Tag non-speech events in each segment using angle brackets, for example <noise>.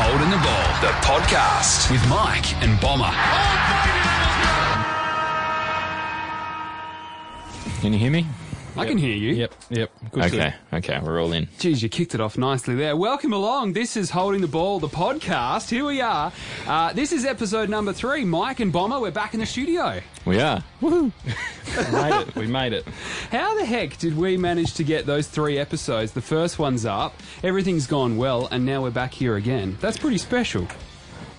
Holding the Ball, the podcast with Mike and Bomber. Can you hear me? I can hear you. Yep, yep. Good Okay, okay, we're all in. Geez, you kicked it off nicely there. Welcome along. This is Holding the Ball, the podcast. Here we are. Uh, this is episode number three. Mike and Bomber, we're back in the studio. We are. We made it. We made it. How the heck did we manage to get those three episodes? The first one's up, everything's gone well, and now we're back here again. That's pretty special.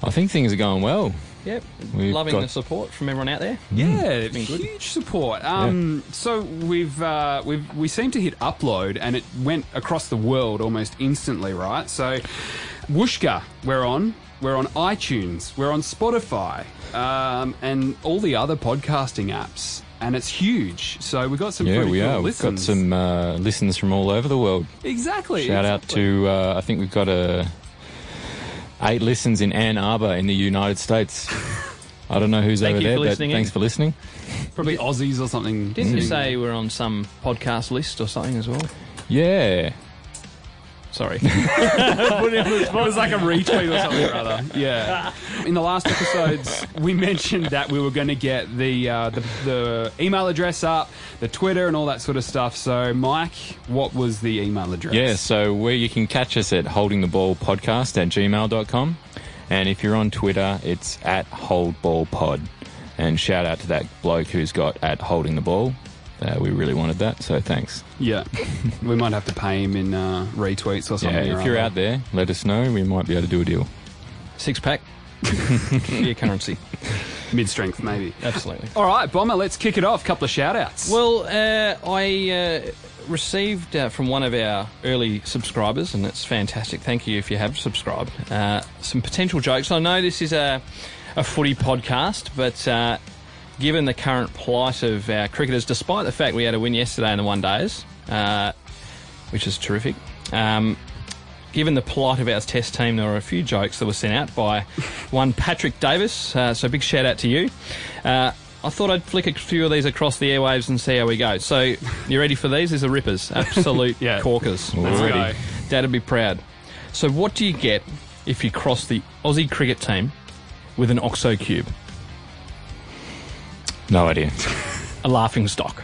I think things are going well. Yep. We've Loving got- the support from everyone out there. Yeah, it's been good. huge support. Um, So we've uh, we've we seem to hit upload, and it went across the world almost instantly, right? So, Wooshka, we're on. We're on iTunes. We're on Spotify, um, and all the other podcasting apps. And it's huge. So we've got some Yeah, we cool are. We've got some uh, listeners from all over the world. exactly. Shout out to, uh, I think we've got a eight listens in Ann Arbor in the United States. I don't know who's Thank over there, for but listening in. thanks for listening. probably Aussies or something. Didn't you mm. say we're on some podcast list or something as well? Yeah. Sorry. <laughs> It was like a retweet or something or other. Yeah. In the last episodes, we mentioned that we were going to get the, uh, the the email address up, the Twitter, and all that sort of stuff. So, Mike, what was the email address? Yeah, so where you can catch us at holdingtheballpodcast at gmail.com. And if you're on Twitter, it's at holdballpod. And shout out to that bloke who's got at holding the ball. Uh, we really wanted that, so thanks. Yeah. <laughs> we might have to pay him in uh, retweets or something. or if you're other. out there, let us know. We might be able to do a deal. Six pack. <laughs> Your currency. mid strength, maybe. Absolutely. All right, Bomber, let's kick it off. Couple of shout outs. Well, uh, I uh, received uh, from one of our early subscribers, and it's fantastic. Thank you if you have subscribed. Uh, some potential jokes. I know this is a, a footy podcast, but uh, given the current plight of our cricketers, despite the fact we had a win yesterday in the one days, uh, which is terrific. Um, given the plight of our test team, there were a few jokes that were sent out by <laughs> one Patrick Davis. Uh, so big shout out to you. Uh, I thought I'd flick a few of these across the airwaves and see how we go. So you ready for these? These are rippers, <laughs> absolute Yeah. corkers. Let's go. Dad'd be proud. So what do you get if you cross the Aussie cricket team with an OXO cube? No idea. A laughing stock.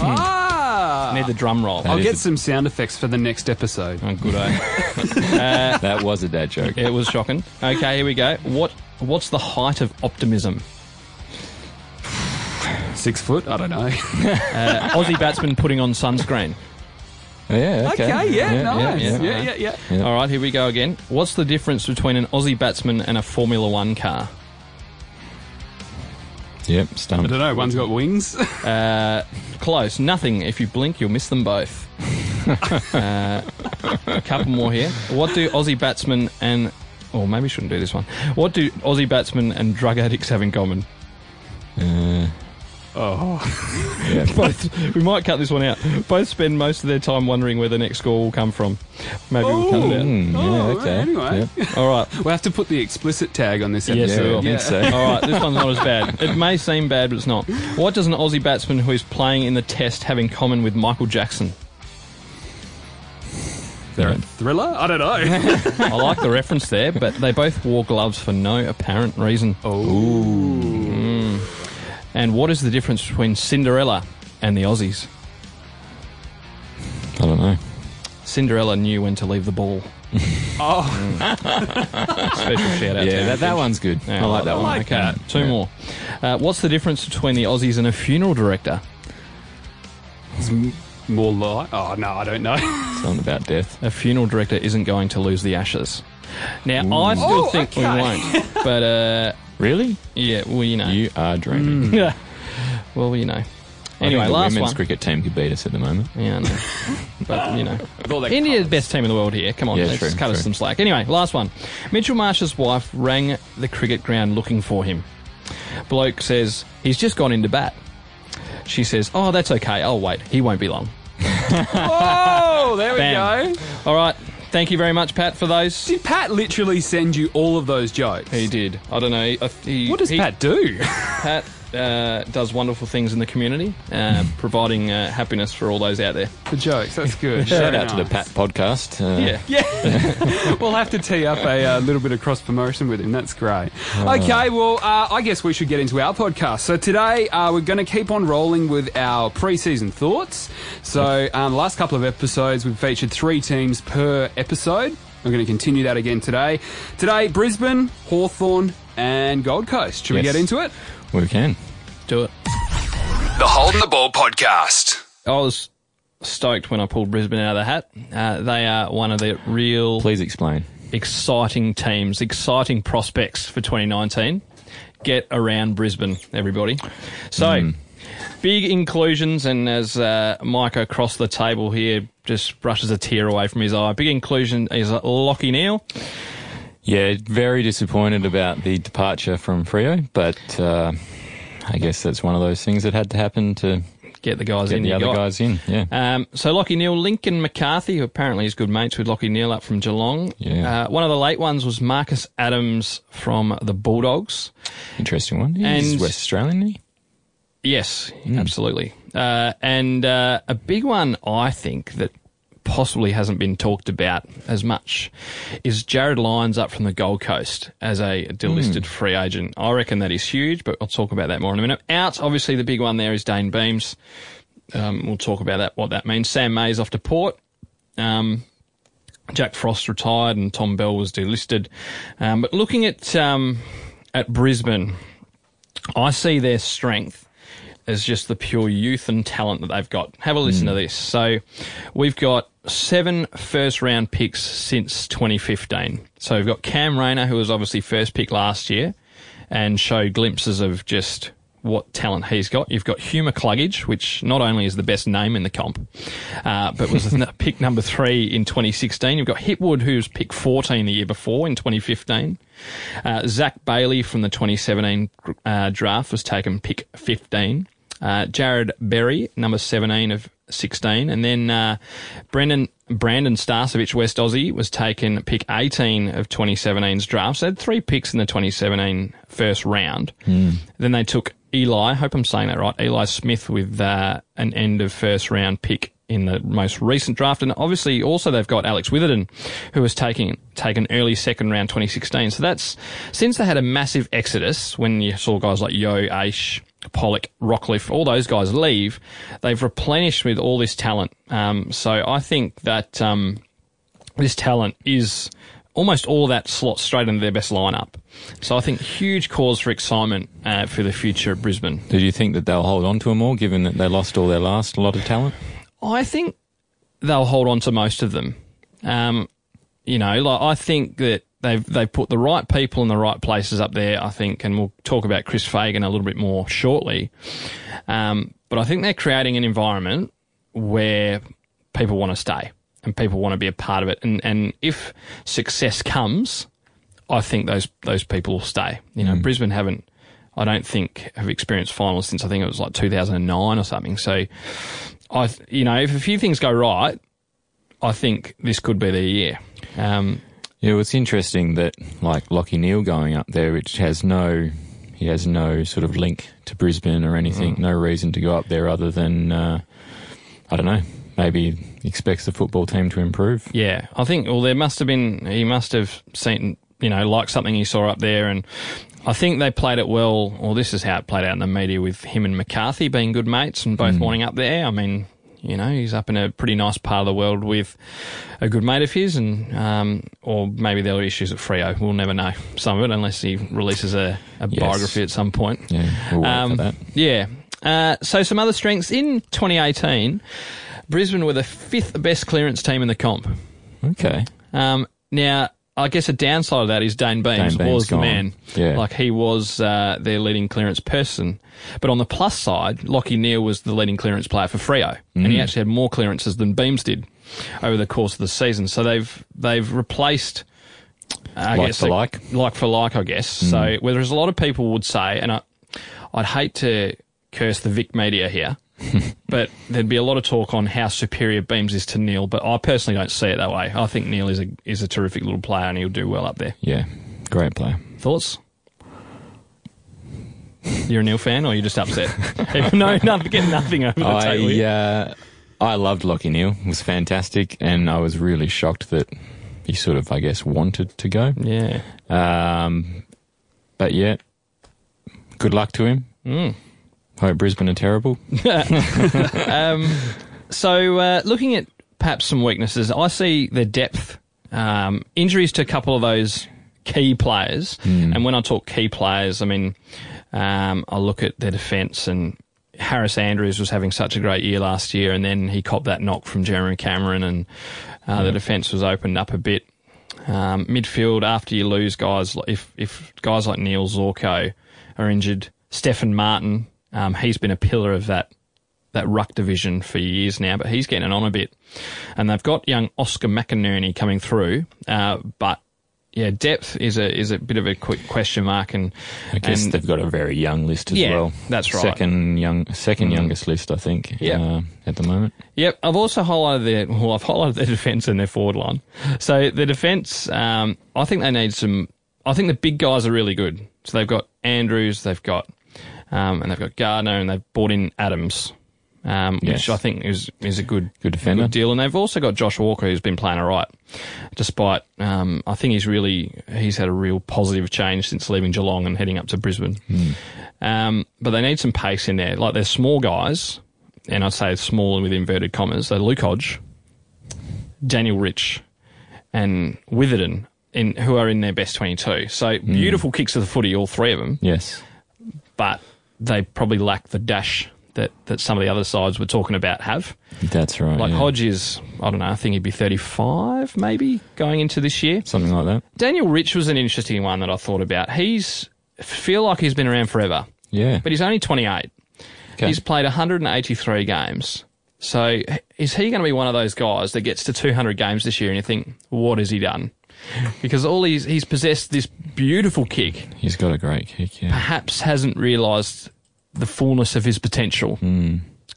Ah! Need the drum roll. I'll is get a- some sound effects for the next episode. Oh, good eh? <laughs> that was a dad joke. It was shocking. Okay, here we go. What What's the height of optimism? Six foot? I don't know. <laughs> Uh, Aussie batsman putting on sunscreen. Yeah, okay. okay, yeah, nice. yeah. Yeah, yeah, yeah. Yeah. All right, here we go again. What's the difference between an Aussie batsman and a Formula One car? Yep, I don't know. One's got wings. <laughs> Uh, close. Nothing. If you blink, you'll miss them both. <laughs> uh, a couple more here. What do Aussie batsmen and or maybe we shouldn't do this one. What do Aussie batsmen and drug addicts have in common? Uh, oh. yeah. <laughs> Both. We might cut this one out. Both spend most of their time wondering where the next score will come from. Maybe we'll cut it out. Mm, yeah, Oh, okay. anyway. Yep. <laughs> All right. We'll have to put the explicit tag on this Yes, episode. we Yeah, will. I think so. <laughs> All right, this one's not as bad. It may seem bad, but it's not. What does an Aussie batsman who is playing in the Test have in common with Michael Jackson? They're a thriller? I don't know. I like the reference there, but they both wore gloves for no apparent reason. oh. And what is the difference between Cinderella and the Aussies? I don't know. Cinderella knew when to leave the ball. <laughs> Oh. <laughs> Special shout out. to Yeah, that, that one's good. Yeah, I like that I one. like Okay, that. two more. Uh, what's the difference between the Aussies and a funeral director? It's m- more like. Oh, no, I don't know. Something about death. A funeral director isn't going to lose the ashes. Now, I still Oh, think we okay. won't. But, uh, Really? yeah, well, you know. You are dreaming. Mm. Yeah. well, you know. I Anyway, think the last women's one. cricket team could beat us at the moment. Yeah, I know. <laughs> but, you know. With all their India's colours. best team in the world here. Come on, Yeah, let's true, cut us true. some slack. Anyway, last one. Mitchell Marsh's wife rang the cricket ground looking for him. Bloke says, he's just gone into bat. She says, oh, that's okay. I'll wait. He won't be long. <laughs> <laughs> Oh, there we Bam. go. All right. Thank you very much, Pat, for those. Did Pat literally send you all of those jokes? He did. I don't know. He, he- What does he- Pat do? Pat uh, does wonderful things in the community, uh, <laughs> providing uh, happiness for all those out there. The jokes, that's good. Shout out to the. Pat podcast. Uh, Yeah. <laughs> Yeah, <laughs> we'll have to tee up a uh, little bit of cross promotion with him. That's great. Okay, well, uh, I guess we should get into our podcast. So today uh, we're going to keep on rolling with our pre-season thoughts. So um, last couple of episodes we've featured three teams per episode. We're going to continue that again today. Today, Brisbane, Hawthorn, and Gold Coast. Should we get into it? We can. Do it. The Holding the Ball podcast. I was stoked when I pulled Brisbane out of the hat. Uh, they are one of the real Please explain. exciting teams, exciting prospects for 2019. Get around Brisbane, everybody. So, big inclusions, and as uh, Mike across the table here just brushes a tear away from his eye, big inclusion is Lockie Neale. Yeah, very disappointed about the departure from Freo, but uh, I guess that's one of those things that had to happen to Get the guys get in. the other got. guys in. Yeah. Um, so Lockie Neale, Lincoln McCarthy, who apparently is good mates with Lockie Neale up from Geelong. Yeah. Uh, one of the late ones was Marcus Adams from the Bulldogs. Interesting one. He's and- West Australian, isn't he? Yes, absolutely. Uh, and uh, a big one, I think, that possibly hasn't been talked about as much is Jarryd Lyons up from the Gold Coast as a delisted free agent. I reckon that is huge, but I'll talk about that more in a minute. Out, obviously, the big one there is Dayne Beams. Um, we'll talk about that, what that means. Sam Mayes off to Port. Um, Jack Frost retired and Tom Bell was delisted. Um, but looking at um, at Brisbane, I see their strength as just the pure youth and talent that they've got. Have a listen to this. So we've got seven first round picks since 2015. So we've got Cam Rayner, who was obviously first pick last year and showed glimpses of just what talent he's got. You've got Hugh McCluggage, which not only is the best name in the comp, uh, but was <laughs> pick number three in 2016. You've got Hipwood, who's pick 14 the year before in 2015. Uh, Zach Bailey from the 2017 uh, draft was taken pick 15. Uh, Jarrod Berry, number 17 of 16. And then uh, Brendan Brandon Starcevich, West Aussie, was taken pick 18 of 2017's draft. So they had three picks in the 2017 first round. Then they took Eli, I hope I'm saying that right, Eli Smith with uh, an end of first round pick in the most recent draft. And obviously also they've got Alex Witherden, who was taking taken early second round 2016. So that's since they had a massive exodus when you saw guys like Yeo, Aish, Polec, Rockliff, all those guys leave, they've replenished with all this talent. Um, so I think that um, this talent is almost all that slots straight into their best lineup. So I think huge cause for excitement uh, for the future of Brisbane. Did you think that they'll hold on to them all, given that they lost all their last lot of talent? I think they'll hold on to most of them. Um, you know, like I think that they've they've put the right people in the right places up there. I think, and we'll talk about Chris Fagan a little bit more shortly. Um, but I think they're creating an environment where people want to stay and people want to be a part of it. And and if success comes, I think those those people will stay. You know, Brisbane haven't. I don't think have experienced finals since I think it was like 2009 or something. So, I you know if a few things go right, I think this could be their year. Um, Yeah, well, it's interesting that like Lockie Neale going up there, which has no, he has no sort of link to Brisbane or anything. No reason to go up there other than, uh, I don't know, maybe expects the football team to improve. Yeah, I think. Well, there must have been. He must have seen, you know, like something he saw up there, and I think they played it well. Or this is how it played out in the media with him and McCarthy being good mates and both wanting up there. I mean, you know, he's up in a pretty nice part of the world with a good mate of his, and um, or maybe there were issues at Freo. We'll never know some of it unless he releases a, a Yes. biography at some point. Yeah, we'll wait Um, for that. Yeah. Uh, so some other strengths in 2018, Brisbane were the fifth best clearance team in the comp. Okay. Um, now, I guess a downside of that is Dayne Beams, Dayne Beams was the man. Yeah. Like he was uh, their leading clearance person. But on the plus side, Lockie Neale was the leading clearance player for Freo, and Mm. he actually had more clearances than Beams did over the course of the season. So they've they've replaced. I Like guess for a- like? like for like, I guess. So, whereas a lot of people would say, and I, I'd hate to curse the Vic media here, <laughs> but there'd be a lot of talk on how superior Beams is to Neale. But I personally don't see it that way. I think Neale is a is a terrific little player, and he'll do well up there. Yeah, great player. Thoughts? You're a Neale fan, or you're just upset? <laughs> no, nothing, get nothing over the table. I here. uh, I loved Lockie Neale. It was fantastic, and I was really shocked that he sort of, I guess, wanted to go. yeah. Um, but yeah, good luck to him. Mm. Hope Brisbane are terrible. <laughs> Um, so, uh, looking at perhaps some weaknesses, I see the depth, um, injuries to a couple of those key players. And when I talk key players, I mean, um, I look at their defence and Harris Andrews was having such a great year last year, and then he copped that knock from Jeremy Cameron, and uh, the defence was opened up a bit. Um, midfield, after you lose guys, if if guys like Neale Zorko are injured, Stefan Martin, um, he's been a pillar of that that ruck division for years now, but he's getting on a bit. And they've got young Oscar McInerney coming through, uh, but yeah, depth is a is a bit of a quick question mark, and I guess and- they've got a very young list as Yeah, well. that's right. Second young, second youngest list, I think. Yeah. uh, at the moment. Yep, I've also highlighted their well, I've highlighted their <laughs> defence and their forward line. So the defence, um, I think they need some. I think the big guys are really good. So they've got Andrews, they've got, um, and they've got Gardiner, and they've brought in Adams, um, which I think is is a good Good defender. good deal. And they've also got Josh Walker, who's been playing all right, despite um, I think he's really he's had a real positive change since leaving Geelong and heading up to Brisbane. Um, but they need some pace in there. Like they're small guys, and I'd say small and with inverted commas. They're Luke Hodge, Daniel Rich, and Witherden, in who are in their best twenty-two. So beautiful kicks of the footy, all three of them Yes. but they probably lack the dash that, that some of the other sides we're talking about have. That's right. Like yeah. Hodge is, I don't know, I think he'd be 35 maybe going into this year. Something like that. Daniel Rich was an interesting one that I thought about. He's, feel like he's been around forever, Yeah. but he's only 28. Okay. He's played 183 games. So is he going to be one of those guys that gets to 200 games this year and you think, what has he done? Because all he's, he's possessed this beautiful kick He's got a great kick, yeah. perhaps hasn't realised the fullness of his potential.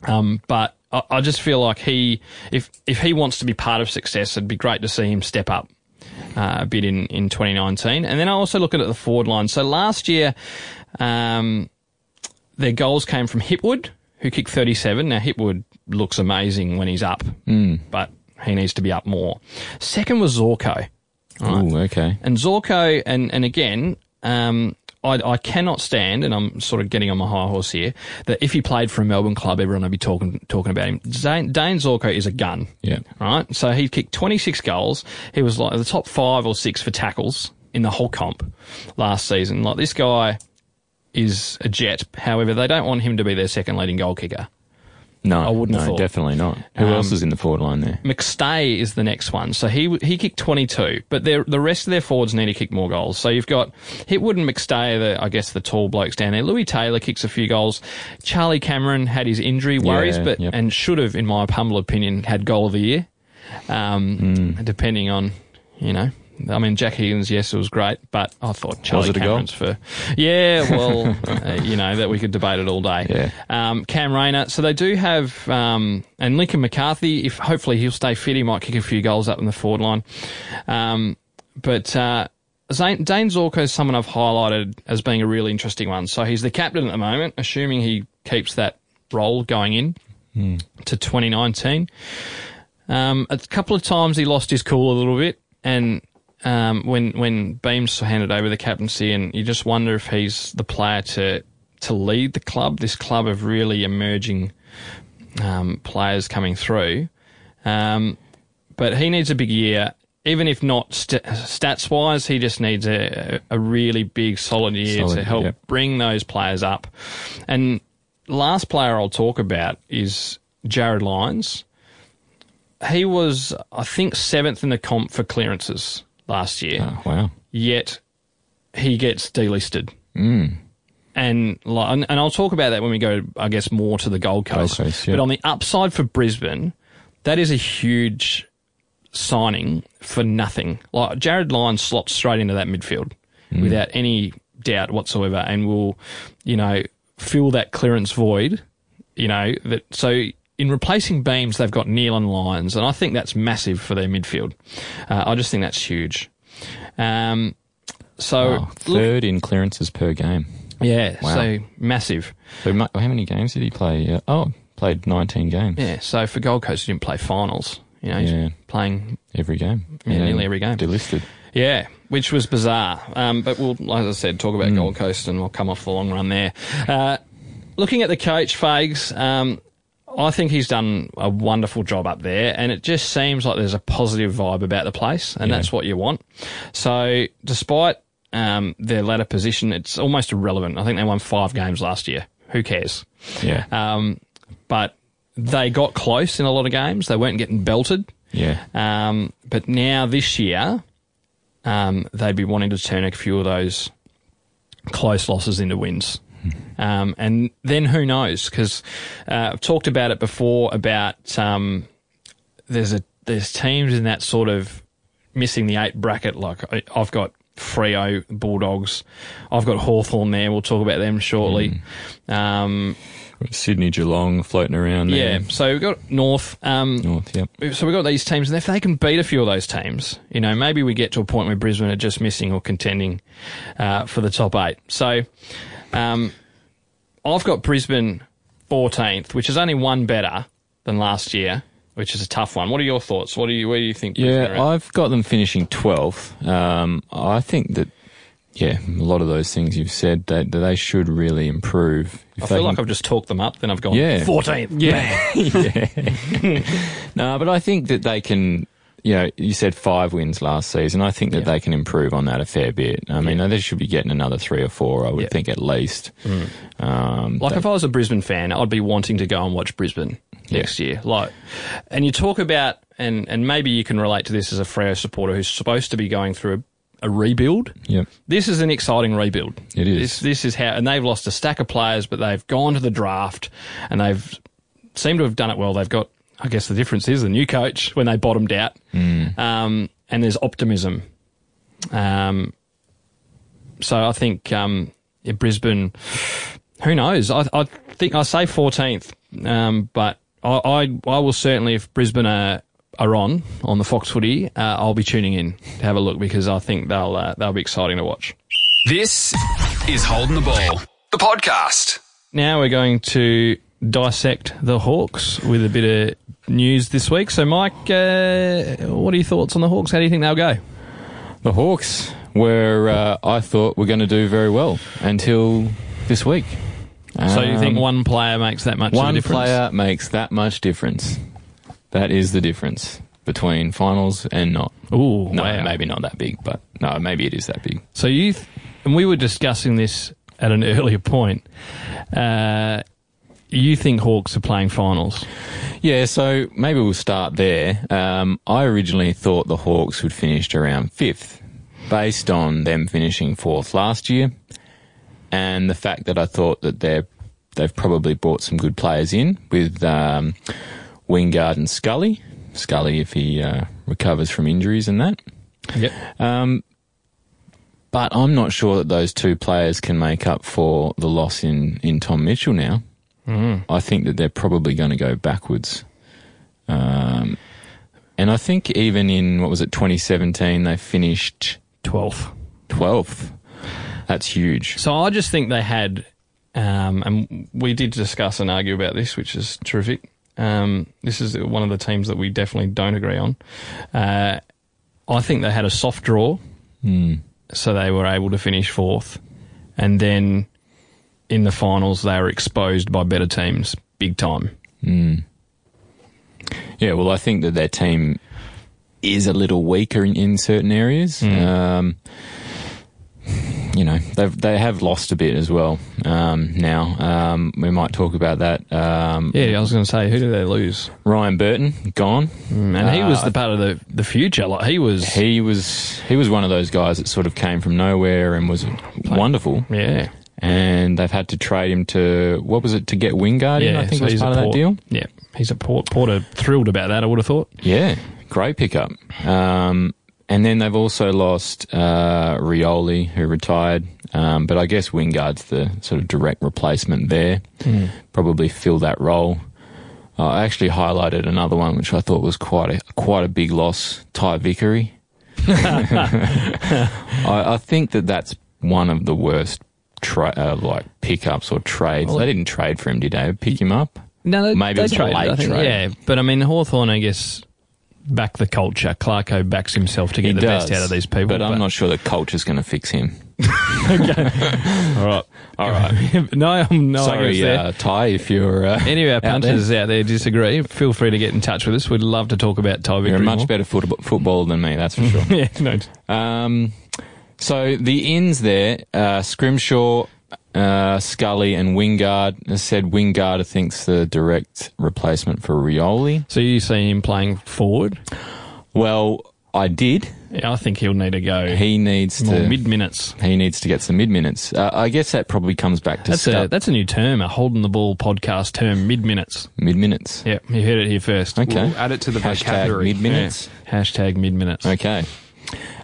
Um, but I, I just feel like he, if if he wants to be part of success, it'd be great to see him step up uh, a bit in, in 2019. And then I also look at the forward line. So last year, um, their goals came from Hipwood, who kicked 37. Now Hipwood looks amazing when he's up, but he needs to be up more. Second was Zorko. Ooh, okay. And Zorko, and, and again, um, I, I cannot stand, and I'm sort of getting on my high horse here, that if he played for a Melbourne club, everyone would be talking talking about him. Dayne, Dayne Zorko is a gun. Yeah. Right? So he kicked 26 goals. He was like the top five or six for tackles in the whole comp last season. Like this guy is a jet. However, they don't want him to be their second leading goal kicker. No, I wouldn't no, definitely not. Who Um, else is in the forward line there? McStay is the next one. So he he kicked 22, but the rest of their forwards need to kick more goals. So you've got Hipwood and McStay, the, I guess the tall blokes down there. Lewis Taylor kicks a few goals. Charlie Cameron had his injury worries, Yeah, but yep. and should have, in my humble opinion, had goal of the year. Um, Hmm. Depending on, you know. I mean, Jack Higgins, yes, it was great, but I thought Charlie it a goal? Cameron's for, yeah, well, <laughs> uh, you know that we could debate it all day. Yeah. Um, Cam Rayner. So they do have, um, and Lincoln McCarthy. If hopefully he'll stay fit, he might kick a few goals up in the forward line. Um, but uh, Zane, Dayne Zorko is someone I've highlighted as being a really interesting one. So he's the captain at the moment, assuming he keeps that role going in to 2019. Um, a couple of times he lost his cool a little bit, and um, when when Beams handed over the captaincy, and you just wonder if he's the player to to lead the club. This club of really emerging um, players coming through, um, but he needs a big year. Even if not st- stats wise, he just needs a, a really big, solid year Solid, to help bring those players up. And last player I'll talk about is Jarryd Lyons he was, I think, seventh in the comp for clearances last year. Oh, wow. Yet he gets delisted. Mm. And, and and I'll talk about that when we go, I guess, more to the Gold Coast. Coast, yeah. But on the upside for Brisbane, that is a huge signing for nothing. Like Jarryd Lyons slots straight into that midfield Mm. without any doubt whatsoever, and will, you know, fill that clearance void. You know that so. In replacing Beams, they've got Neale and Lyons, and I think that's massive for their midfield. Uh, I just think that's huge. Um, so Wow. look- Third in clearances per game. Yeah, Wow. so massive. So how many games did he play? Oh, played 19 games. Yeah, so for Gold Coast, he didn't play finals. You know, he's Yeah. playing Every game. Yeah, nearly every game. Delisted. Yeah, which was bizarre. Um, but we'll, as I said, talk about Mm. Gold Coast and we'll come off the long run there. Uh, looking at the coach, Fags, um, I think he's done a wonderful job up there, and it just seems like there's a positive vibe about the place, and Yeah. that's what you want. So, despite um, their latter position, it's almost irrelevant. I think they won five games last year. Who cares? Yeah. Um, but they got close in a lot of games. They weren't getting belted. yeah. Um, but now this year, um, they'd be wanting to turn a few of those close losses into wins. Um, and then who knows? Because uh, I've talked about it before about um, there's a there's teams in that sort of missing the eight bracket. Like I- I've got Freo Bulldogs, I've got Hawthorn there. We'll talk about them shortly. Um, Sydney Geelong floating around yeah, there. so we've got North. Um, North, yep. so we've got these teams, and if they can beat a few of those teams, you know, maybe we get to a point where Brisbane are just missing or contending uh, for the top eight. So um, I've got Brisbane 14th, which is only one better than last year, which is a tough one. What are your thoughts? What do you, where do you think? Brisbane Yeah? I've got them finishing 12th. Um, I think that, yeah, a lot of those things you've said, that, that they should really improve. If I feel like can- I've just talked them up, then I've gone Yeah. 14th. Yeah. <laughs> <laughs> No, but I think that they can. You know, you said five wins last season. I think that Yeah. they can improve on that a fair bit. I mean, they should be getting another three or four. I would Yeah. think at least. Um, Like they- if I was a Brisbane fan, I'd be wanting to go and watch Brisbane next year. Like, and you talk about and and maybe you can relate to this as a Freo supporter who's supposed to be going through a, a rebuild. Yep. This is an exciting rebuild. It is. This this is how, and they've lost a stack of players, but they've gone to the draft and they've seemed to have done it well. They've got, I guess, the difference is the new coach when they bottomed out, um, and there's optimism. Um, so I think um, yeah, Brisbane. Who knows? I, I think I say 14th, um, but I, I I will certainly if Brisbane are are on on the Fox Footy, uh, I'll be tuning in to have a look because I think they'll uh, they'll be exciting to watch. This is Holding the Ball, the podcast. Now we're going to dissect the Hawks with a bit of news this week. So, Mike, uh, what are your thoughts on the Hawks? How do you think they'll go? The Hawks were, uh, I thought, were going to do very well until this week. so, you think Um, one player makes that much of a one player makes that much difference? That is the difference between finals and not. Ooh, No, wow. maybe not that big, but no, maybe it is that big. So you, th- and we were discussing this at an <laughs> earlier point. Uh, you think Hawks are playing finals? Yeah, so maybe we'll start there. Um, I originally thought the Hawks would finish around fifth, based on them finishing fourth last year, and the fact that I thought that they're they've probably brought some good players in with um, Wingard and Scully. Scully, if he uh, recovers from injuries and that. Yep. Um, but I'm not sure that those two players can make up for the loss in, in Tom Mitchell now. Mm. I think that they're probably going to go backwards. Um, and I think even in, what was it, 2017, they finished 12th. 12th. That's huge. So I just think they had, um, and we did discuss and argue about this, which is terrific. Um, this is one of the teams that we definitely don't agree on. Uh, I think they had a soft draw, so they were able to finish fourth, and then in the finals they were exposed by better teams big time. Yeah, well, I think that their team is a little weaker in, in certain areas. Um, you know, they've they have lost a bit as well. Um, now um, we might talk about that. Um, Yeah, I was going to say, who did they lose? Ryan Burton gone. And he was Uh, the part of the the future. Like he was, He was he was one of those guys that sort of came from nowhere and was wonderful. yeah, And they've had to trade him to what was it to get Wingard in? yeah. I think so was part of that deal. Yeah, he's a Port, Porter thrilled about that. I would have thought. Yeah, great pickup. Um, and then they've also lost uh, Rioli, who retired. Um, but I guess Wingard's the sort of direct replacement there. Probably fill that role. Uh, I actually highlighted another one, which I thought was quite a quite a big loss. Ty Vickery. <laughs> <laughs> I, I think that that's one of the worst tra- uh, like pickups or trades. Well- they didn't trade for him, did they? Pick him up. No, they, Maybe they it was a traded, late think. trade. Yeah, but I mean, Hawthorn, I guess, back the culture. Clarko backs himself to get He the does, best out of these people. but I'm not sure that culture's going to fix him. <laughs> Okay. All right, All right. <laughs> no, I'm no Sorry, uh, Ty, if you're uh, Any of our out there. punters out there disagree, feel free to get in touch with us. We'd love to talk about Ty You're a much more. better football, footballer than me, that's for sure. <laughs> yeah, no. Um, so the ins there, uh, Scrimshaw, uh, Scully, and Wingard. As said Wingard thinks the direct replacement for Rioli. So you see him playing forward? Well, I did. Yeah, I think he'll need to go He needs more to. mid minutes. he needs to get some mid minutes. Uh, I guess that probably comes back to That's a that's a new term, a holding the ball podcast term, mid minutes. mid minutes. Yeah, you heard it here first. Okay. We'll add it to the Hashtag vocabulary. mid minutes. Yeah. Hashtag mid minutes. Okay.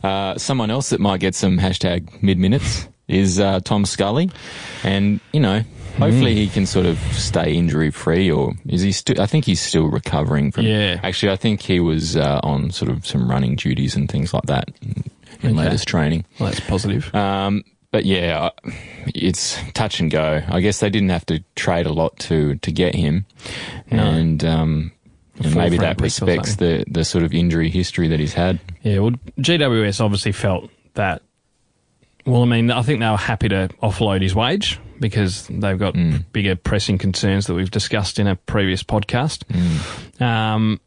Uh, someone else that might get some hashtag mid minutes is uh, Tom Scully, and you know, hopefully he can sort of stay injury free, or is he still? I think he's still recovering from. Yeah. Actually, I think he was uh, on sort of some running duties and things like that in, in Okay. latest training. Well, that's positive. Um, but yeah, it's touch and go. I guess they didn't have to trade a lot to to get him, No. and. Um, and maybe that respects the, the sort of injury history that he's had. Yeah, well, GWS obviously felt that. Well, I mean, I think they were happy to offload his wage because they've got Mm. bigger pressing concerns that we've discussed in a previous podcast. Mm. Um,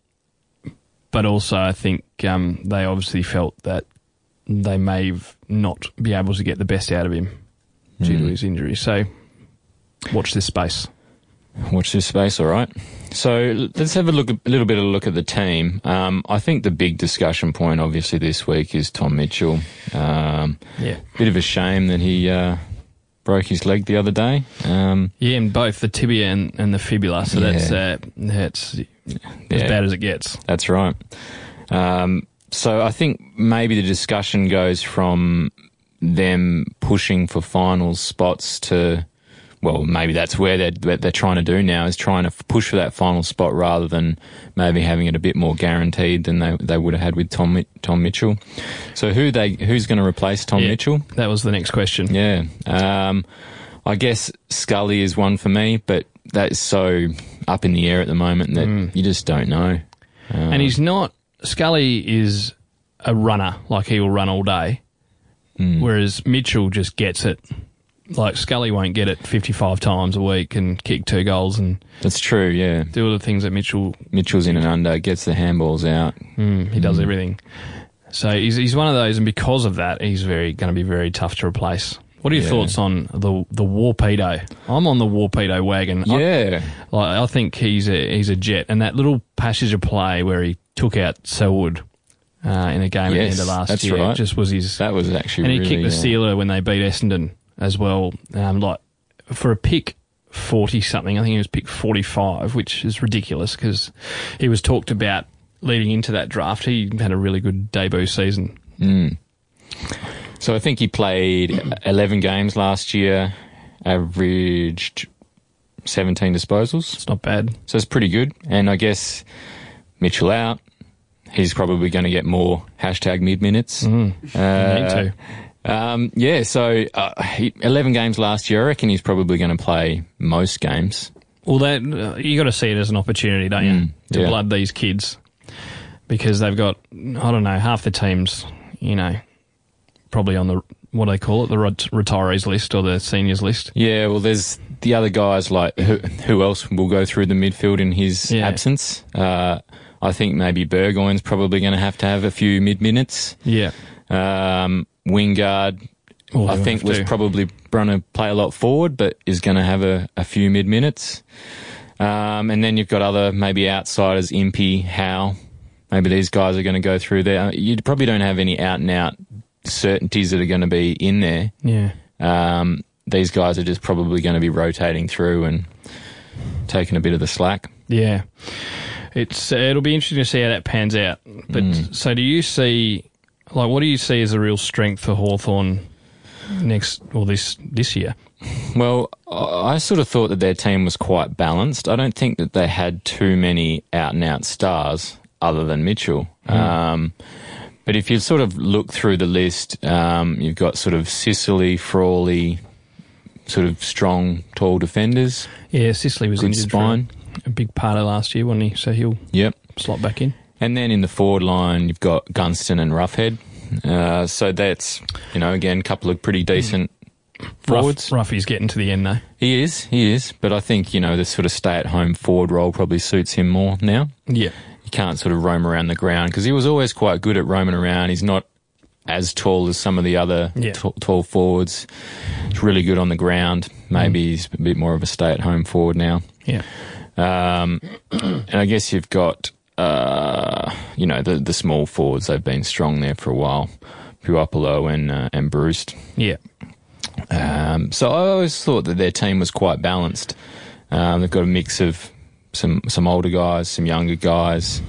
but also, I think um, they obviously felt that they may not be able to get the best out of him due to Mm. his injury. So, watch this space. Watch this space, all right. So let's have a look, a little bit of a look at the team. Um, I think the big discussion point, obviously, this week is Tom Mitchell. Um, Yeah. bit of a shame that he uh, broke his leg the other day. Um, Yeah, in both the tibia and, and the fibula. So Yeah. that's uh, that's as bad as it gets. That's right. Um, so I think maybe the discussion goes from them pushing for finals spots to, well, maybe that's where they're, they're trying to do now is trying to push for that final spot rather than maybe having it a bit more guaranteed than they, they would have had with Tom Tom Mitchell. So who they who's going to replace Tom Yeah. Mitchell? That was the next question. Yeah. Um, I guess Scully is one for me, but that's so up in the air at the moment that you just don't know. And he's not. Scully is a runner, like he will run all day. Whereas Mitchell just gets it. Like Scully won't get it 55 times a week and kick two goals and That's true, yeah. do all the things that Mitchell, Mitchell's in and under, gets the handballs out. mm, he does everything. So he's, he's one of those, and because of that, he's very going to be very tough to replace. What are your Yeah. thoughts on the the Worpedo? I'm on the Worpedo wagon. I- Yeah. Like, I think he's a he's a jet, and that little passage of play where he took out Selwood uh, in a game at the end of last year right. just was his. That was actually and he really, kicked the uh, sealer when they beat Essendon as well. Um, like for a pick forty something, I think he was picked forty five, which is ridiculous because he was talked about leading into that draft. He had a really good debut season. So I think he played 11 games last year, averaged 17 disposals. It's not bad. So it's pretty good. And I guess Mitchell out. He's probably going to get more hashtag mid minutes. Mm. Uh, Need to. Um, yeah, so uh, he, 11 games last year. I reckon he's probably going to play most games. Well, that uh, you got to see it as an opportunity, don't you, Mm, to yeah. blood these kids because they've got I don't know half the teams, you know, probably on the what do they call it, the ret- retirees list or the seniors list. Yeah, well, there's the other guys like who, who else will go through the midfield in his Yeah. absence. Uh, I think maybe Burgoyne's probably going to have to have a few mid minutes. Yeah, Um, Wingard, Well, I think was to. probably going to play a lot forward, but is going to have a, a few mid minutes. Um, and then you've got other maybe outsiders, Impey, Howe. Maybe these guys are going to go through there. You probably don't have any out and out certainties that are going to be in there. yeah. Um, these guys are just probably going to be rotating through and taking a bit of the slack. Yeah, it's uh, it'll be interesting to see how that pans out. But Mm. so, do you see like what do you see as a real strength for Hawthorn next or this this year? Well, I sort of thought that their team was quite balanced. I don't think that they had too many out and out stars other than Mitchell. Um, but if you sort of look through the list, um, you've got sort of Sicily, Frawley, sort of strong, tall defenders. Yeah, Sicily was Good injured spine. a big part of last year, wasn't he? So he'll Yep. slot back in. And then in the forward line, you've got Gunston and Roughead. Uh, so that's, you know, again, a couple of pretty decent forwards. Rough, Ruffy's getting to the end though. He is, he is. But I think, you know, the sort of stay at home forward role probably suits him more now. Yeah. He can't sort of roam around the ground because he was always quite good at roaming around. He's not as tall as some of the other Yeah. t- tall forwards. He's really good on the ground. Maybe he's a bit more of a stay at home forward now. Yeah. Um, and I guess you've got, uh, you know, the the small forwards. They've been strong there for a while. Puopolo and uh, and Bruce. Yeah. Um, so I always thought that their team was quite balanced. Um, they've got a mix of some some older guys, some younger guys.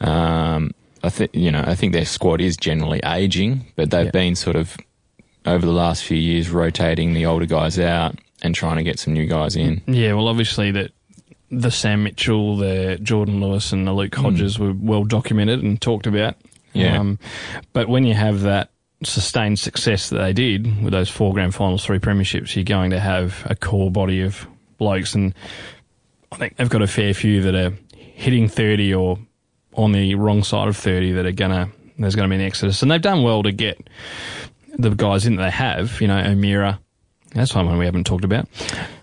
Um, I think you know I think their squad is generally aging, but they've Yeah. been sort of over the last few years rotating the older guys out and trying to get some new guys in. Yeah, well, obviously that the Sam Mitchell, the Jordan Lewis, and the Luke Hodges were well documented and talked about. Hmm. Yeah. Um, but when you have that sustained success that they did with those four grand finals, three premierships, you're going to have a core body of blokes, and I think they've got a fair few that are hitting thirty or on the wrong side of thirty that are gonna. There's going to be an exodus, and they've done well to get the guys in that they have. You know, O'Meara. That's one we haven't talked about.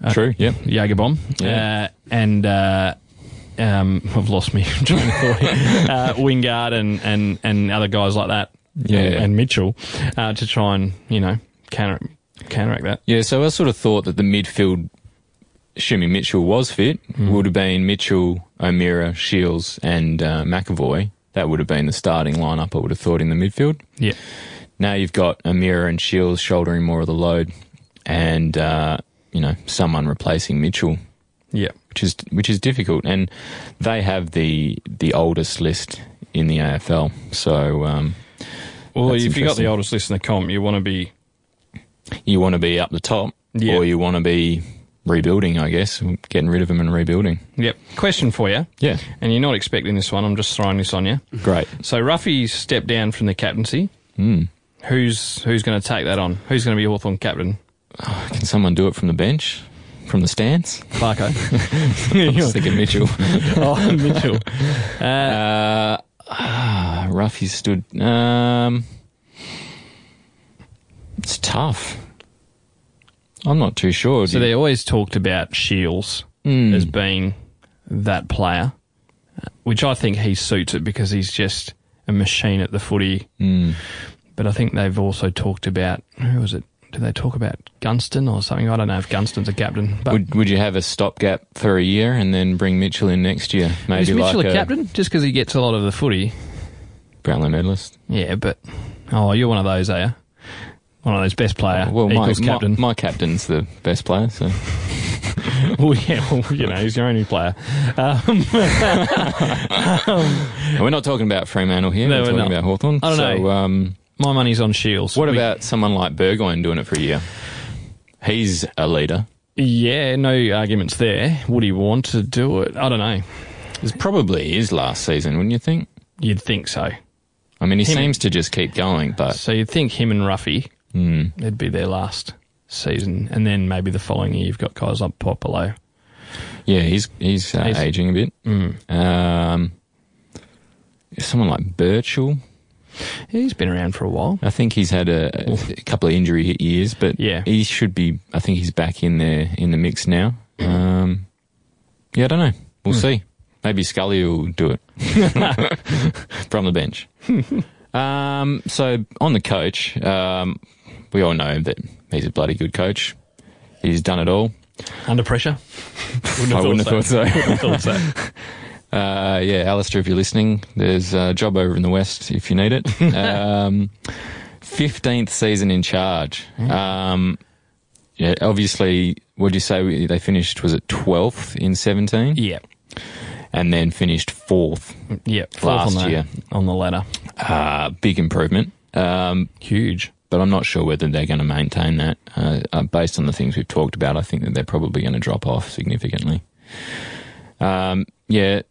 Uh, True. Yep. Jager bomb. Yeah. Uh, and uh, um, I've lost me train of thought. here. uh, Wingard and, and, and other guys like that. Yeah. And, and Mitchell uh, to try and, you know, counter, counteract that. Yeah, so I sort of thought that the midfield, assuming Mitchell was fit, Hmm. would have been Mitchell, O'Meara, Shields, and uh, McEvoy. That would have been the starting lineup, I would have thought, in the midfield. Yeah. Now you've got O'Meara and Shields shouldering more of the load, and uh, you know someone replacing Mitchell, Yeah. which is which is difficult. And they have the the oldest list in the AFL, so um, Well, if you got the oldest list in the comp, you want to be. you want to be up the top, Yeah. or you want to be rebuilding, I guess, getting rid of them and rebuilding. Yep. Question for you. Yeah, And you're not expecting this one. I'm just throwing this on you. great. So Ruffy stepped down from the captaincy. Hmm. Who's who's going to take that on? Who's going to be Hawthorn captain? Can someone do it from the bench, from the stands? Clarko. <laughs> <laughs> I was thinking Mitchell. <laughs> oh, Mitchell. Uh, Uh, ah, Ruffy stood. Um, it's tough. I'm not too sure. So they always talked about Shields Hmm. as being that player, which I think he suits it because he's just a machine at the footy. Hmm. But I think they've also talked about who was it? Did they talk about Gunston or something? I don't know if Gunston's a captain. But would would you have a stopgap for a year and then bring Mitchell in next year? Maybe is Mitchell like a captain just because he gets a lot of the footy? Brownlow medalist. Yeah, but oh, you're one of those, are you? One of those best player Well, my, equals my, captain. my captain's the best player. So <laughs> well, yeah, well, you know, he's your only player. Um, And <laughs> we're not talking about Fremantle here. No, we're we're talking not. about Hawthorn. I don't so, know. Um, my money's on Shields. what We- about someone like Burgoyne doing it for a year? He's a leader. Yeah, no arguments there. Would he want to do it? I don't know. It's probably his last season, wouldn't you think? You'd think so. I mean, he Him- seems to just keep going, but So you'd think him and Ruffy, Hmm. it'd be their last season, and then maybe the following year you've got guys like Puopolo. yeah, he's he's, uh, He's- aging a bit. Mm. Um, someone like Birchall, He's been around for a while. I think he's had a, a couple of injury hit years, but Yeah. he should be. I think he's back in there in the mix now. Um, yeah, I don't know. We'll Hmm. see. Maybe Scully will do it <laughs> from the bench. um, so on the coach, um, we all know that he's a bloody good coach. He's done it all. Under pressure? <laughs> Wouldn't I wouldn't have thought so. Wouldn't have thought so. <laughs> Uh, yeah, Alistair, if you're listening, there's a job over in the West if you need it. <laughs> Um, 15th season in charge. Um, yeah, obviously, what did you say they finished? Was it 12th in 17? yeah. And then finished fourth. Yeah. Fourth Last on the, year. On the ladder. Uh, big improvement. Um, Huge. but I'm not sure whether they're going to maintain that. Uh, uh, based on the things we've talked about, I think that they're probably going to drop off significantly. Um, yeah,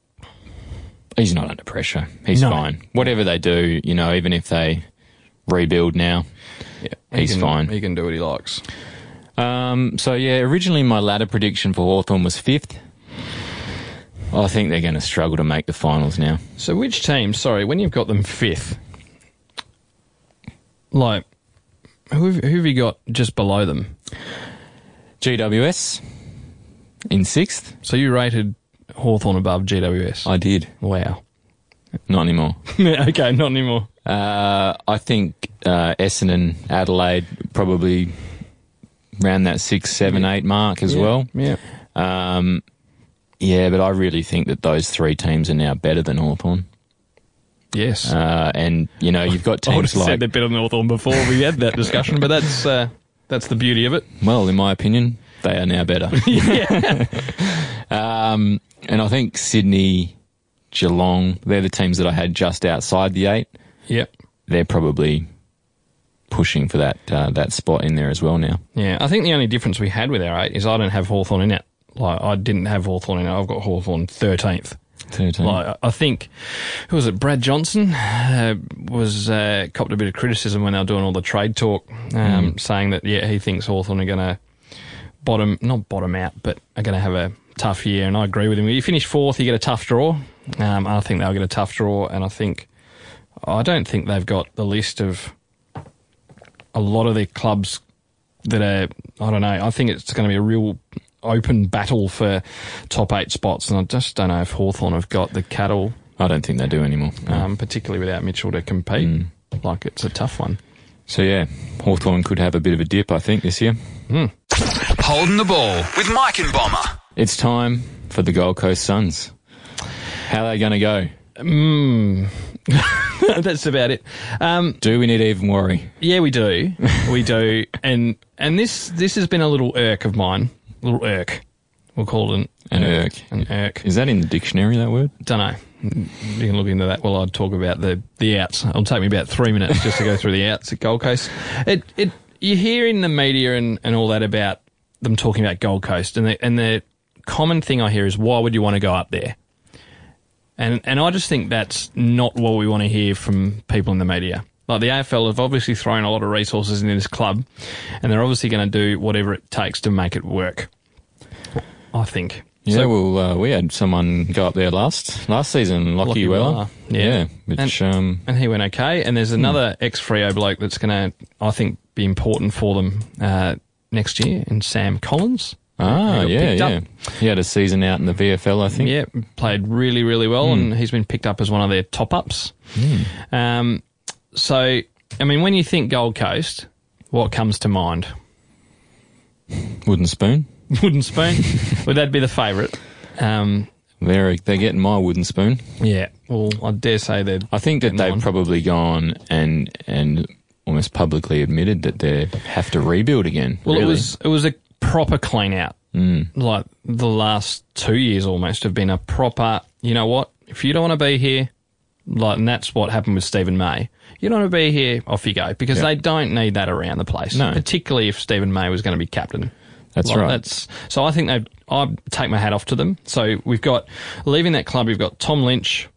he's not under pressure. He's No. fine. Whatever they do, you know, even if they rebuild now, Yeah. He's he can, fine. He can do what he likes. Um, so yeah, originally my ladder prediction for Hawthorn was fifth. I think they're going to struggle to make the finals now. So which team? Sorry, when you've got them fifth, like who have, who have you got just below them? GWS in sixth. So you rated Hawthorn above GWS. I did. wow. Not anymore. <laughs> okay, not anymore. Uh, I think uh, Essendon, Adelaide, probably around that six, seven, eight mark as well. Yeah. Um, yeah, but I really think that those three teams are now better than Hawthorn. Yes. Uh, and you know, you've got <laughs> I would teams have like said they're better than Hawthorn before we had that discussion, but that's uh, that's the beauty of it. Well, in my opinion, they are now better. <laughs> yeah. um, and I think Sydney, Geelong, they're the teams that I had just outside the eight. Yep. They're probably pushing for that uh, that spot in there as well now. Yeah. I think the only difference we had with our eight is I don't have Hawthorn in it. Like I didn't have Hawthorn in it. I've got Hawthorn thirteenth. 13. Like I- think, who was it? Brad Johnson uh, was uh, copped a bit of criticism when they were doing all the trade talk, um, saying that yeah he thinks Hawthorn are going to bottom, not bottom out, but are going to have a tough year. And I agree with him. You finish fourth, you get a tough draw. Um, I think they'll get a tough draw, and I think I don't think they've got the list of a lot of their clubs that are. I don't know. I think it's going to be a real open battle for top eight spots, and I just don't know if Hawthorn have got the cattle, I don't think they do anymore. no. um, particularly without Mitchell to compete. Like it's a tough one. So yeah, Hawthorn could have a bit of a dip, I think, this year. Holding the ball with Mike and Bomber. It's time for the Gold Coast Suns. How are they going to go? <laughs> That's about it. Um, Do we need to even worry? yeah, we do, <laughs> we do, and and this this has been a little irk of mine, little irk. We'll call it An an, irk. An irk. Is that in the dictionary, that word? Don't know. You can look into that while I talk about the the outs. It'll take me about three minutes just to go through the outs at Gold Coast. It it you hear in the media and, and all that about them talking about Gold Coast, and the and the common thing I hear is why would you want to go up there? And and I just think that's not what we want to hear from people in the media. Like the AFL have obviously thrown a lot of resources into this club, and they're obviously going to do whatever it takes to make it work. I think. Yeah, So- well, uh, we had someone go up there last last season, Lachie, Lachie Weller. Weller, yeah. which And- um, and he went okay. And there's another ex Freo bloke that's going to, I think, be important for them uh, next year, and Sam Collins. Ah, yeah, yeah, up. he had a season out in the VFL, I think. Yeah, played really, really well, Hmm. and he's been picked up as one of their top ups. Um, so, I mean, when you think Gold Coast, what comes to mind? Wooden spoon. <laughs> Wooden spoon? Would that be the favourite? Um, They're they're getting my wooden spoon. yeah. Well, I dare say they're. I think that they've probably gone and and almost publicly admitted that they have to rebuild again. Well, really. it was it was a proper clean out. Mm. Like the last two years almost have been a proper. You know what? If you don't want to be here, like, and that's what happened with Steven May. You don't want to be here, off you go, because Yeah. they don't need that around the place. No. particularly if Steven May was going to be captain. That's Like, right. That's so. I think they. I take my hat off to them. So we've got leaving that club. We've got Tom Lynch,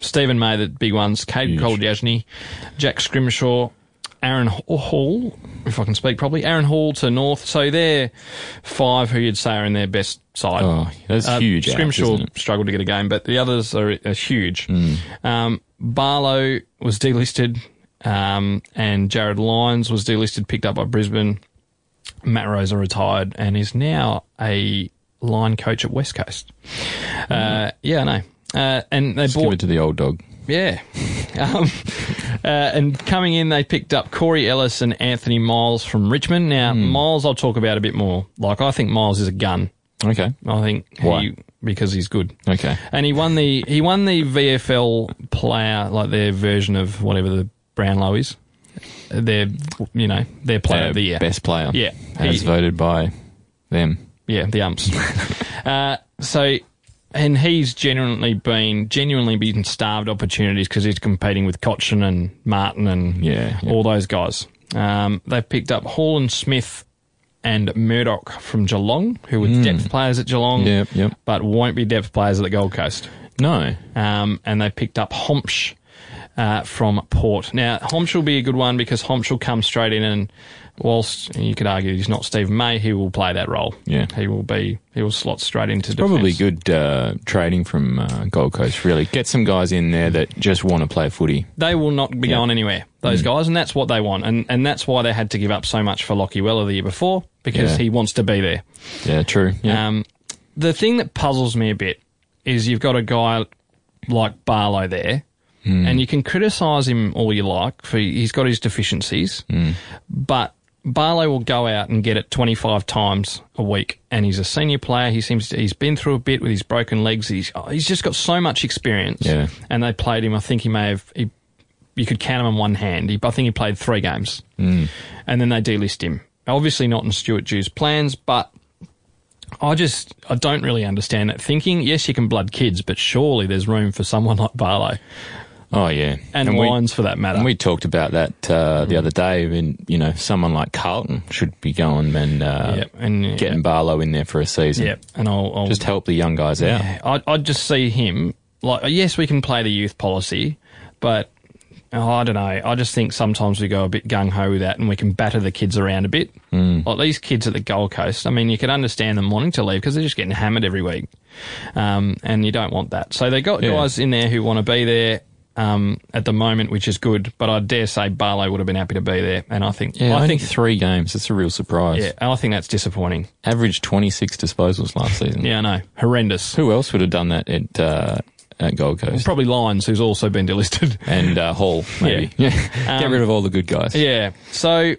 Steven May, the big ones. Kade. Kolodjashnij, Jack Scrimshaw, Aaron Hall, if I can speak properly. Aaron Hall to North. So they're five who you'd say are in their best side. Oh, that's Uh, huge. Scrimshaw? Hmm. struggled to get a game, but the others are, are huge. Um, Barlow was delisted, um, and Jarryd Lyons was delisted, picked up by Brisbane. Matt Rosa retired and is now a line coach at West Coast. Uh, yeah, I know. Uh, and they Just give bought it to the old dog. Yeah. <laughs> Um, uh, and coming in, they picked up Corey Ellis and Anthony Miles from Richmond. Now, Hmm. Miles, I'll talk about a bit more. Like, I think Miles is a gun. Okay. I think Why? he because he's good. Okay. And he won the he won the VFL player like their version of whatever the Brownlow is. Their you know their player Uh, of the year. Best player. Yeah. As He- voted by them. Yeah, the umps. <laughs> uh, so, and he's genuinely been genuinely been starved opportunities because he's competing with Cotchin and Martin and Yeah, yeah. all those guys. Um, they've picked up Hall and Smith and Murdoch from Geelong, who were depth players at Geelong. Yep, yep. but won't be depth players at the Gold Coast. No. Um, and they picked up Hombsch uh, from Port. Now, Hombsch will be a good one because Hombsch will come straight in and whilst you could argue he's not Steve May, he will play that role. Yeah. He will be, he will slot straight into Probably defence. good uh, trading from uh, Gold Coast, really. Get some guys in there that just want to play footy. They will not be Yeah. Mm. going anywhere, those guys, and that's what they want. And, and that's why they had to give up so much for Lachie Weller the year before because Yeah. he wants to be there. Yeah, true. Yeah. Um, the thing that puzzles me a bit is you've got a guy like Barlow there, Hmm. and you can criticise him all you like for he's got his deficiencies, Hmm. but Barlow will go out and get it 25 times a week, and he's a senior player. He seems to, he's been through a bit with his broken legs. He's oh, he's just got so much experience. Yeah. and they played him. I think he may have. He, you could count him on one hand. He, I think he played three games, mm. and then they delist him. Obviously not in Stuart Dew's plans, but I just I don't really understand that thinking. Yes, you can blood kids, but surely there's room for someone like Barlow oh, yeah. and, we- Wines for that matter. And we talked about that uh, the other day. And you know, someone like Carlton should be going and uh, Yep, and getting Barlow in there for a season. yeah, and I'll, I'll Just help the young guys out. Yeah, I'd, I'd just see him like yes, we can play the youth policy, but oh, I don't know. I just think sometimes we go a bit gung ho with that, and we can batter the kids around a bit. Mm. Like these kids at the Gold Coast. I mean, you can understand them wanting to leave because they're just getting hammered every week, um, and you don't want that. So they got Yeah. guys in there who want to be there. Um, at the moment, which is good, but I dare say Barlow would have been happy to be there, and I think, Yeah, I think, three games. It's a real surprise. yeah, I think that's disappointing. Averaged 26 disposals last season. Yeah, I know, horrendous. Who else would have done that at uh, at Gold Coast? Probably Lyons, who's also been delisted. <laughs> and uh, Hall, maybe. Yeah. <laughs> Get Um, rid of all the good guys. Yeah. So,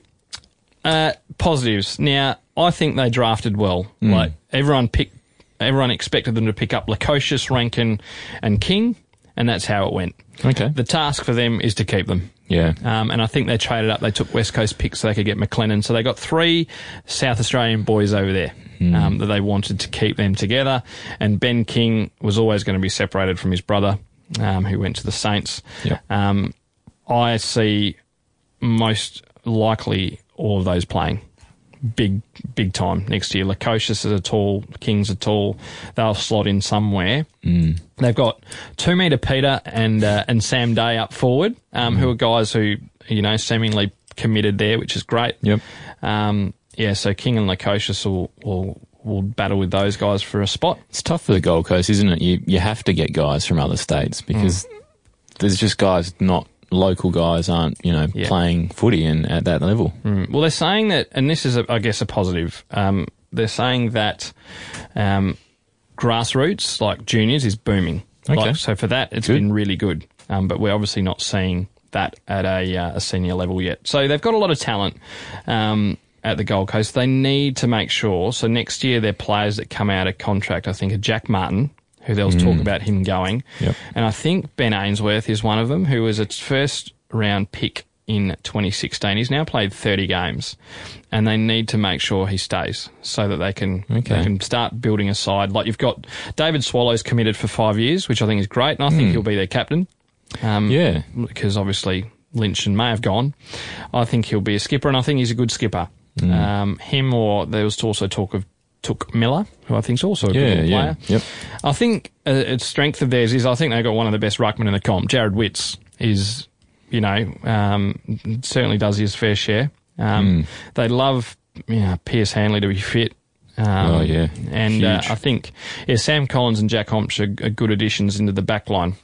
uh, positives. Now, I think they drafted well. Like everyone picked, everyone expected them to pick up Lukosius, Rankin, and King, and that's how it went. Okay. The task for them is to keep them. Yeah. Um, and I think they traded up. They took West Coast picks so they could get McLennan. So they got three South Australian boys over there um, that they wanted to keep them together. And Ben King was always going to be separated from his brother, um, who went to the Saints. Yep. Um, I see most likely all of those playing big, big time next year. Lukosius is a tall, Kings are tall. They'll slot in somewhere. Mm. They've got two meter Peter and uh, and Sam Day up forward, um, who are guys who you know seemingly committed there, which is great. Yep. Um, yeah, so King and Lukosius will, will will battle with those guys for a spot. It's tough for the Gold Coast, isn't it? You you have to get guys from other states because there's just guys not local guys aren't you know Yeah. playing footy and at that level. Mm. Well, they're saying that, and this is, a, I guess, a positive. Um, they're saying that um, grassroots, like juniors, is booming. Okay. Like, so for that, it's Good. been really good. Um, but we're obviously not seeing that at a, uh, a senior level yet. So they've got a lot of talent. Um, at the Gold Coast, they need to make sure. So next year, their players that come out of contract, I think, are Jack Martin, who there was talk about him going, Yep. and I think Ben Ainsworth is one of them, who was its first round pick in 2016. He's now played 30 games, and they need to make sure he stays so that they can Okay. they can start building a side. Like you've got David Swallows committed for five years, which I think is great, and I think he'll be their captain. Um, Yeah. because obviously Lynch and May have gone. I think he'll be a skipper, and I think he's a good skipper. Um, him or there was also talk of Touk Miller, who I think is also a good Yeah, little yeah. player. Yep. I think uh, its strength of theirs is I think they got one of the best ruckmen in the comp. Jarrod Witts is, you know, um, certainly does his fair share. Um, They love you know, Pearce Hanley to be fit. Um, Oh, yeah. and uh, I think yeah, Sam Collins and Jack Hombsch are, are good additions into the back line.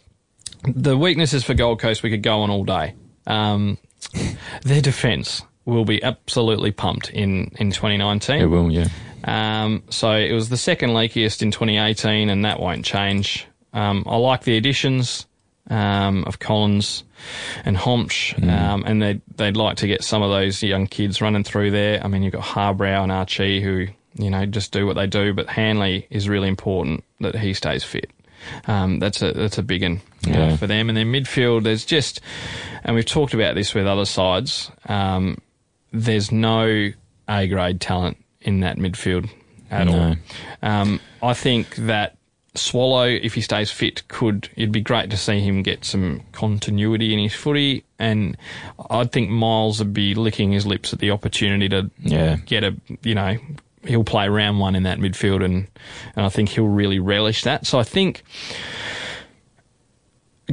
The weaknesses for Gold Coast we could go on all day. Um, <laughs> their defence will be absolutely pumped in in 2019. It will. Yeah. Um, so it was the second leakiest in 2018, and that won't change. Um, I like the additions um, of Collins and Hombsch, um, and they'd, they'd like to get some of those young kids running through there. I mean, you've got Harbrow and Archie who, you know, just do what they do, but Hanley is really important that he stays fit. Um, that's a that's a big one uh, Yeah. for them. And then midfield, there's just, and we've talked about this with other sides. Um, there's no A grade talent in that midfield at No. all. Um, I think that Swallow, if he stays fit, could it'd be great to see him get some continuity in his footy, and I'd think Miles would be licking his lips at the opportunity to Yeah. get a you know he'll play round one in that midfield, and and I think he'll really relish that. So I think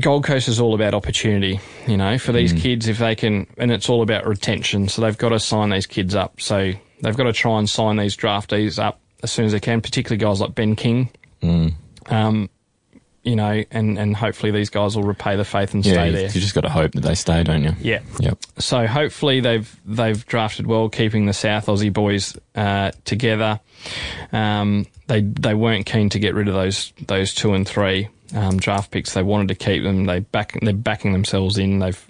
Gold Coast is all about opportunity, you know, for these kids if they can, and it's all about retention. So they've got to sign these kids up. So they've got to try and sign these draftees up as soon as they can, particularly guys like Ben King. Um, you know, and, and hopefully these guys will repay the faith and Yeah, stay there. you just got to hope that they stay, don't you? yeah. Yep. So hopefully they've they've drafted well, keeping the South Aussie boys uh, together. Um, they they weren't keen to get rid of those those two and three um, draft picks. They wanted to keep them. They back they're backing themselves in. They've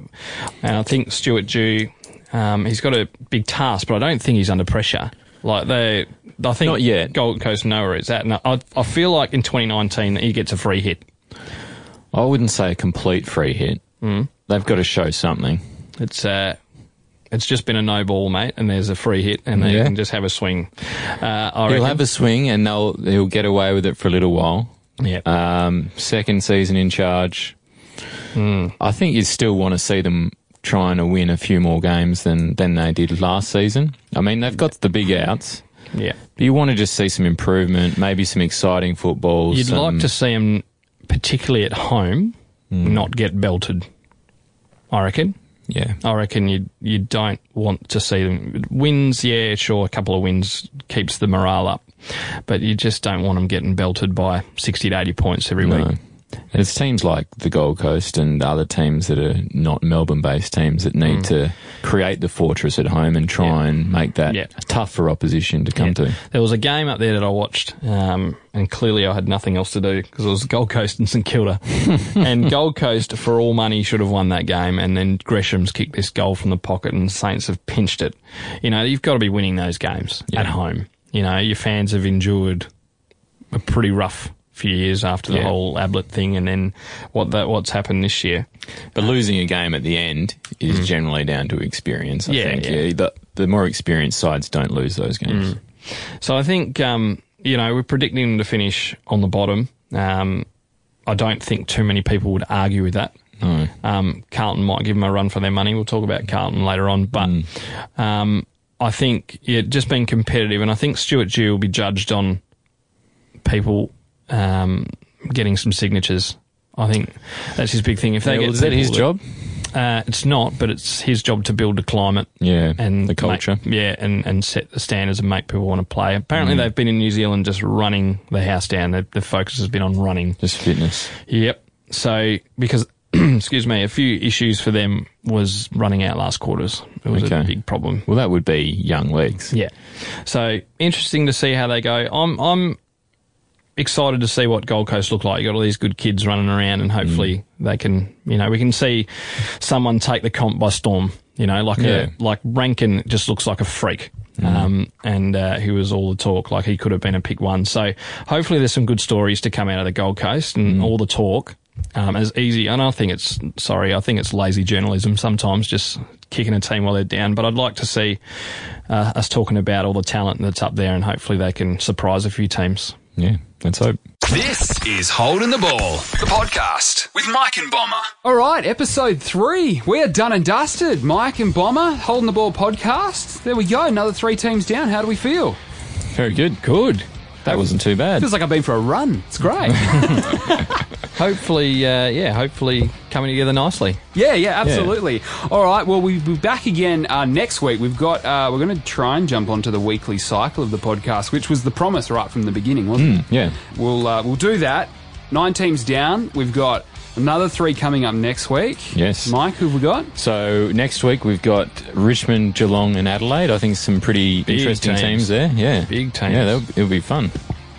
and I think Stuart Dew, um, he's got a big task, but I don't think he's under pressure. Like they, I think Not yet. Gold Coast know where it's at. And I, I feel like in 2019 he gets a free hit. I wouldn't say a complete free hit. Mm. They've got to show something. It's uh, it's just been a no ball, mate, and there's a free hit, and they Yeah. can just have a swing. Uh, I He'll reckon. have a swing and they'll he'll get away with it for a little while. yeah. Um, second season in charge. I think you still want to see them trying to win a few more games than, than they did last season. I mean, they've got the big outs. yeah. But you want to just see some improvement, maybe some exciting football. You'd some- like to see them, particularly at home, Hmm. not get belted. I reckon. Yeah. I reckon you you don't want to see them wins. Yeah, sure, a couple of wins keeps the morale up, but you just don't want them getting belted by sixty to eighty points every No. week. And it's teams like the Gold Coast and other teams that are not Melbourne based teams that need to create the fortress at home and try. Yeah. and make that Yeah. tough for opposition to come Yeah. to. There was a game up there that I watched, um, and clearly I had nothing else to do because it was Gold Coast and St Kilda. <laughs> and Gold Coast, for all money, should have won that game. And then Gresham's kicked this goal from the pocket, and Saints have pinched it. You know, you've got to be winning those games at home. You know, your fans have endured a pretty rough few years after the Yeah. whole Ablett thing, and then what that what's happened this year. But losing a game at the end is generally down to experience. I. Yeah, think. yeah. the, the more experienced sides don't lose those games. So I think um, you know we're predicting them to finish on the bottom. Um, I don't think too many people would argue with that. No. Um, Carlton might give them a run for their money. We'll talk about Carlton later on, but um, I think yeah, just being competitive, and I think Stuart Dew will be judged on people um, getting some signatures. I think that's his big thing. If they Yeah, get well, is that his job? Uh, it's not, but it's his job to build a climate Yeah, and the culture. make- yeah, and, and set the standards and make people want to play. Apparently, they've been in New Zealand just running the house down. The, the focus has been on running. Just fitness. Yep. So because <clears throat> excuse me, a few issues for them was running out last quarters. It was a big problem. Well, that would be young legs. Yeah. So interesting to see how they go. I'm I'm excited to see what Gold Coast look like. You got all these good kids running around, and hopefully Mm. they can. You know, we can see someone take the comp by storm. You know, like Yeah. a like Rankin just looks like a freak. Um, and uh, he was all the talk, like he could have been a pick one. So hopefully there's some good stories to come out of the Gold Coast and all the talk. Um, as easy, and I think it's sorry, I think it's lazy journalism sometimes, just kicking a team while they're down. But I'd like to see uh, us talking about all the talent that's up there, and hopefully they can surprise a few teams. Yeah, let's hope. This is Holding the Ball, the podcast with Mike and Bomber. All right, episode three. We are done and dusted. Mike and Bomber, Holding the Ball podcast. There we go. Another three teams down. How do we feel? Very good. Good. That wasn't too bad. Feels like I've been for a run. It's great. <laughs> Hopefully, uh, yeah, hopefully coming together nicely. yeah, yeah, absolutely. All right, well, we'll be back again uh, next week. We've got, uh, we're going to try and jump onto the weekly cycle of the podcast, which was the promise right from the beginning, wasn't it? Yeah. We'll, uh, we'll do that. Nine teams down. We've got another three coming up next week. Yes. Mike, who have we got? So next week we've got Richmond, Geelong, and Adelaide. I think some pretty Big interesting teams. teams. there. Yeah, Big teams. Yeah, it'll be fun.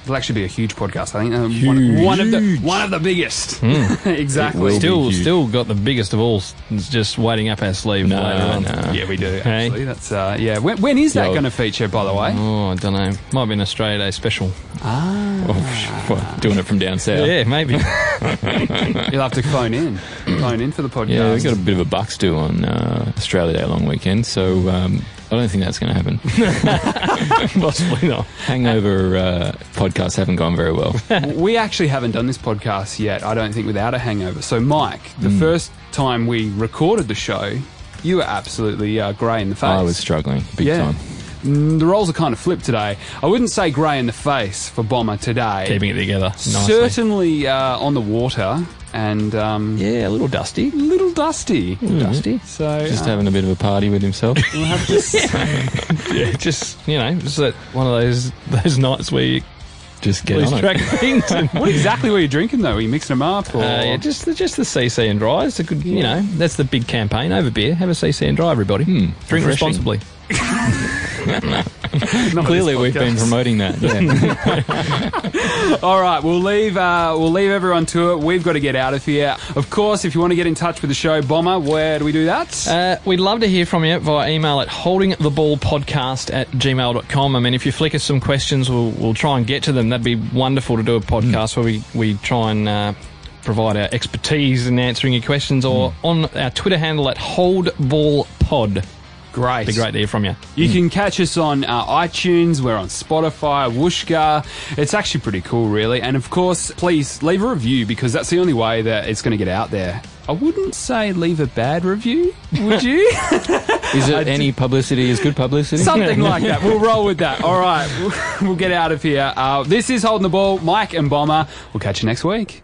It'll actually be a huge podcast. I think um, one, one of the one of the biggest. exactly. <laughs> It will be. Still, still got the biggest of all. It's just waiting up our sleeve No, no. Yeah, we do. Hey. That's uh, yeah. When, when is that going to feature? By the way, Oh, I don't know. Might be an Australia Day special. Oh, what, doing it from down south. Yeah, maybe. <laughs> you'll have to phone in, phone in for the podcast. Yeah, we've got a bit of a bucks do on uh, Australia Day long weekend, so um, I don't think that's going to happen. <laughs> <laughs> Possibly not. Hangover uh, podcasts haven't gone very well. we actually haven't done this podcast yet. I don't think without a hangover. So, Mike, the Hmm. first time we recorded the show, you were absolutely uh, grey in the face. I was struggling big yeah. time. Mm, The roles are kind of flipped today. I wouldn't say grey in the face for Bomber today. Keeping it together. Nicely. Certainly uh, on the water, and um, Yeah, a little dusty. a little dusty. Dusty. So Just uh, having a bit of a party with himself. <laughs> we'll have to <laughs> Yeah, just you know, just that one of those those nights where you Just get lose on track it. things. <laughs> What exactly were you drinking though? Were you mixing them up? Or? uh, yeah, just the, just the CC and dry. It's a good, you know, that's the big campaign over beer. Have a CC and dry, everybody. Drink refreshing. responsibly. <laughs> Clearly, we've been promoting that. Yeah. <laughs> All right, we'll leave. Uh, we'll leave everyone to it. We've got to get out of here. Of course, if you want to get in touch with the show, Bomber, where do we do that? Uh, we'd love to hear from you via email at holdingtheballpodcast at gmail.com. I mean, if you flick us some questions, we'll, we'll try and get to them. That'd be wonderful to do a podcast where we, we try and uh, provide our expertise in answering your questions or on our Twitter handle at holdballpod. Great. Be great to hear from you. You can catch us on uh, iTunes. We're on Spotify, Whooshkaa. It's actually pretty cool, really. And of course, please leave a review because that's the only way that it's going to get out there. I wouldn't say leave a bad review, would you? <laughs> Is it any publicity is good publicity? Something <laughs> like that. We'll roll with that. All right, we'll, <laughs> we'll get out of here. Uh, this is Holding the Ball, Mike and Bomber. We'll catch you next week.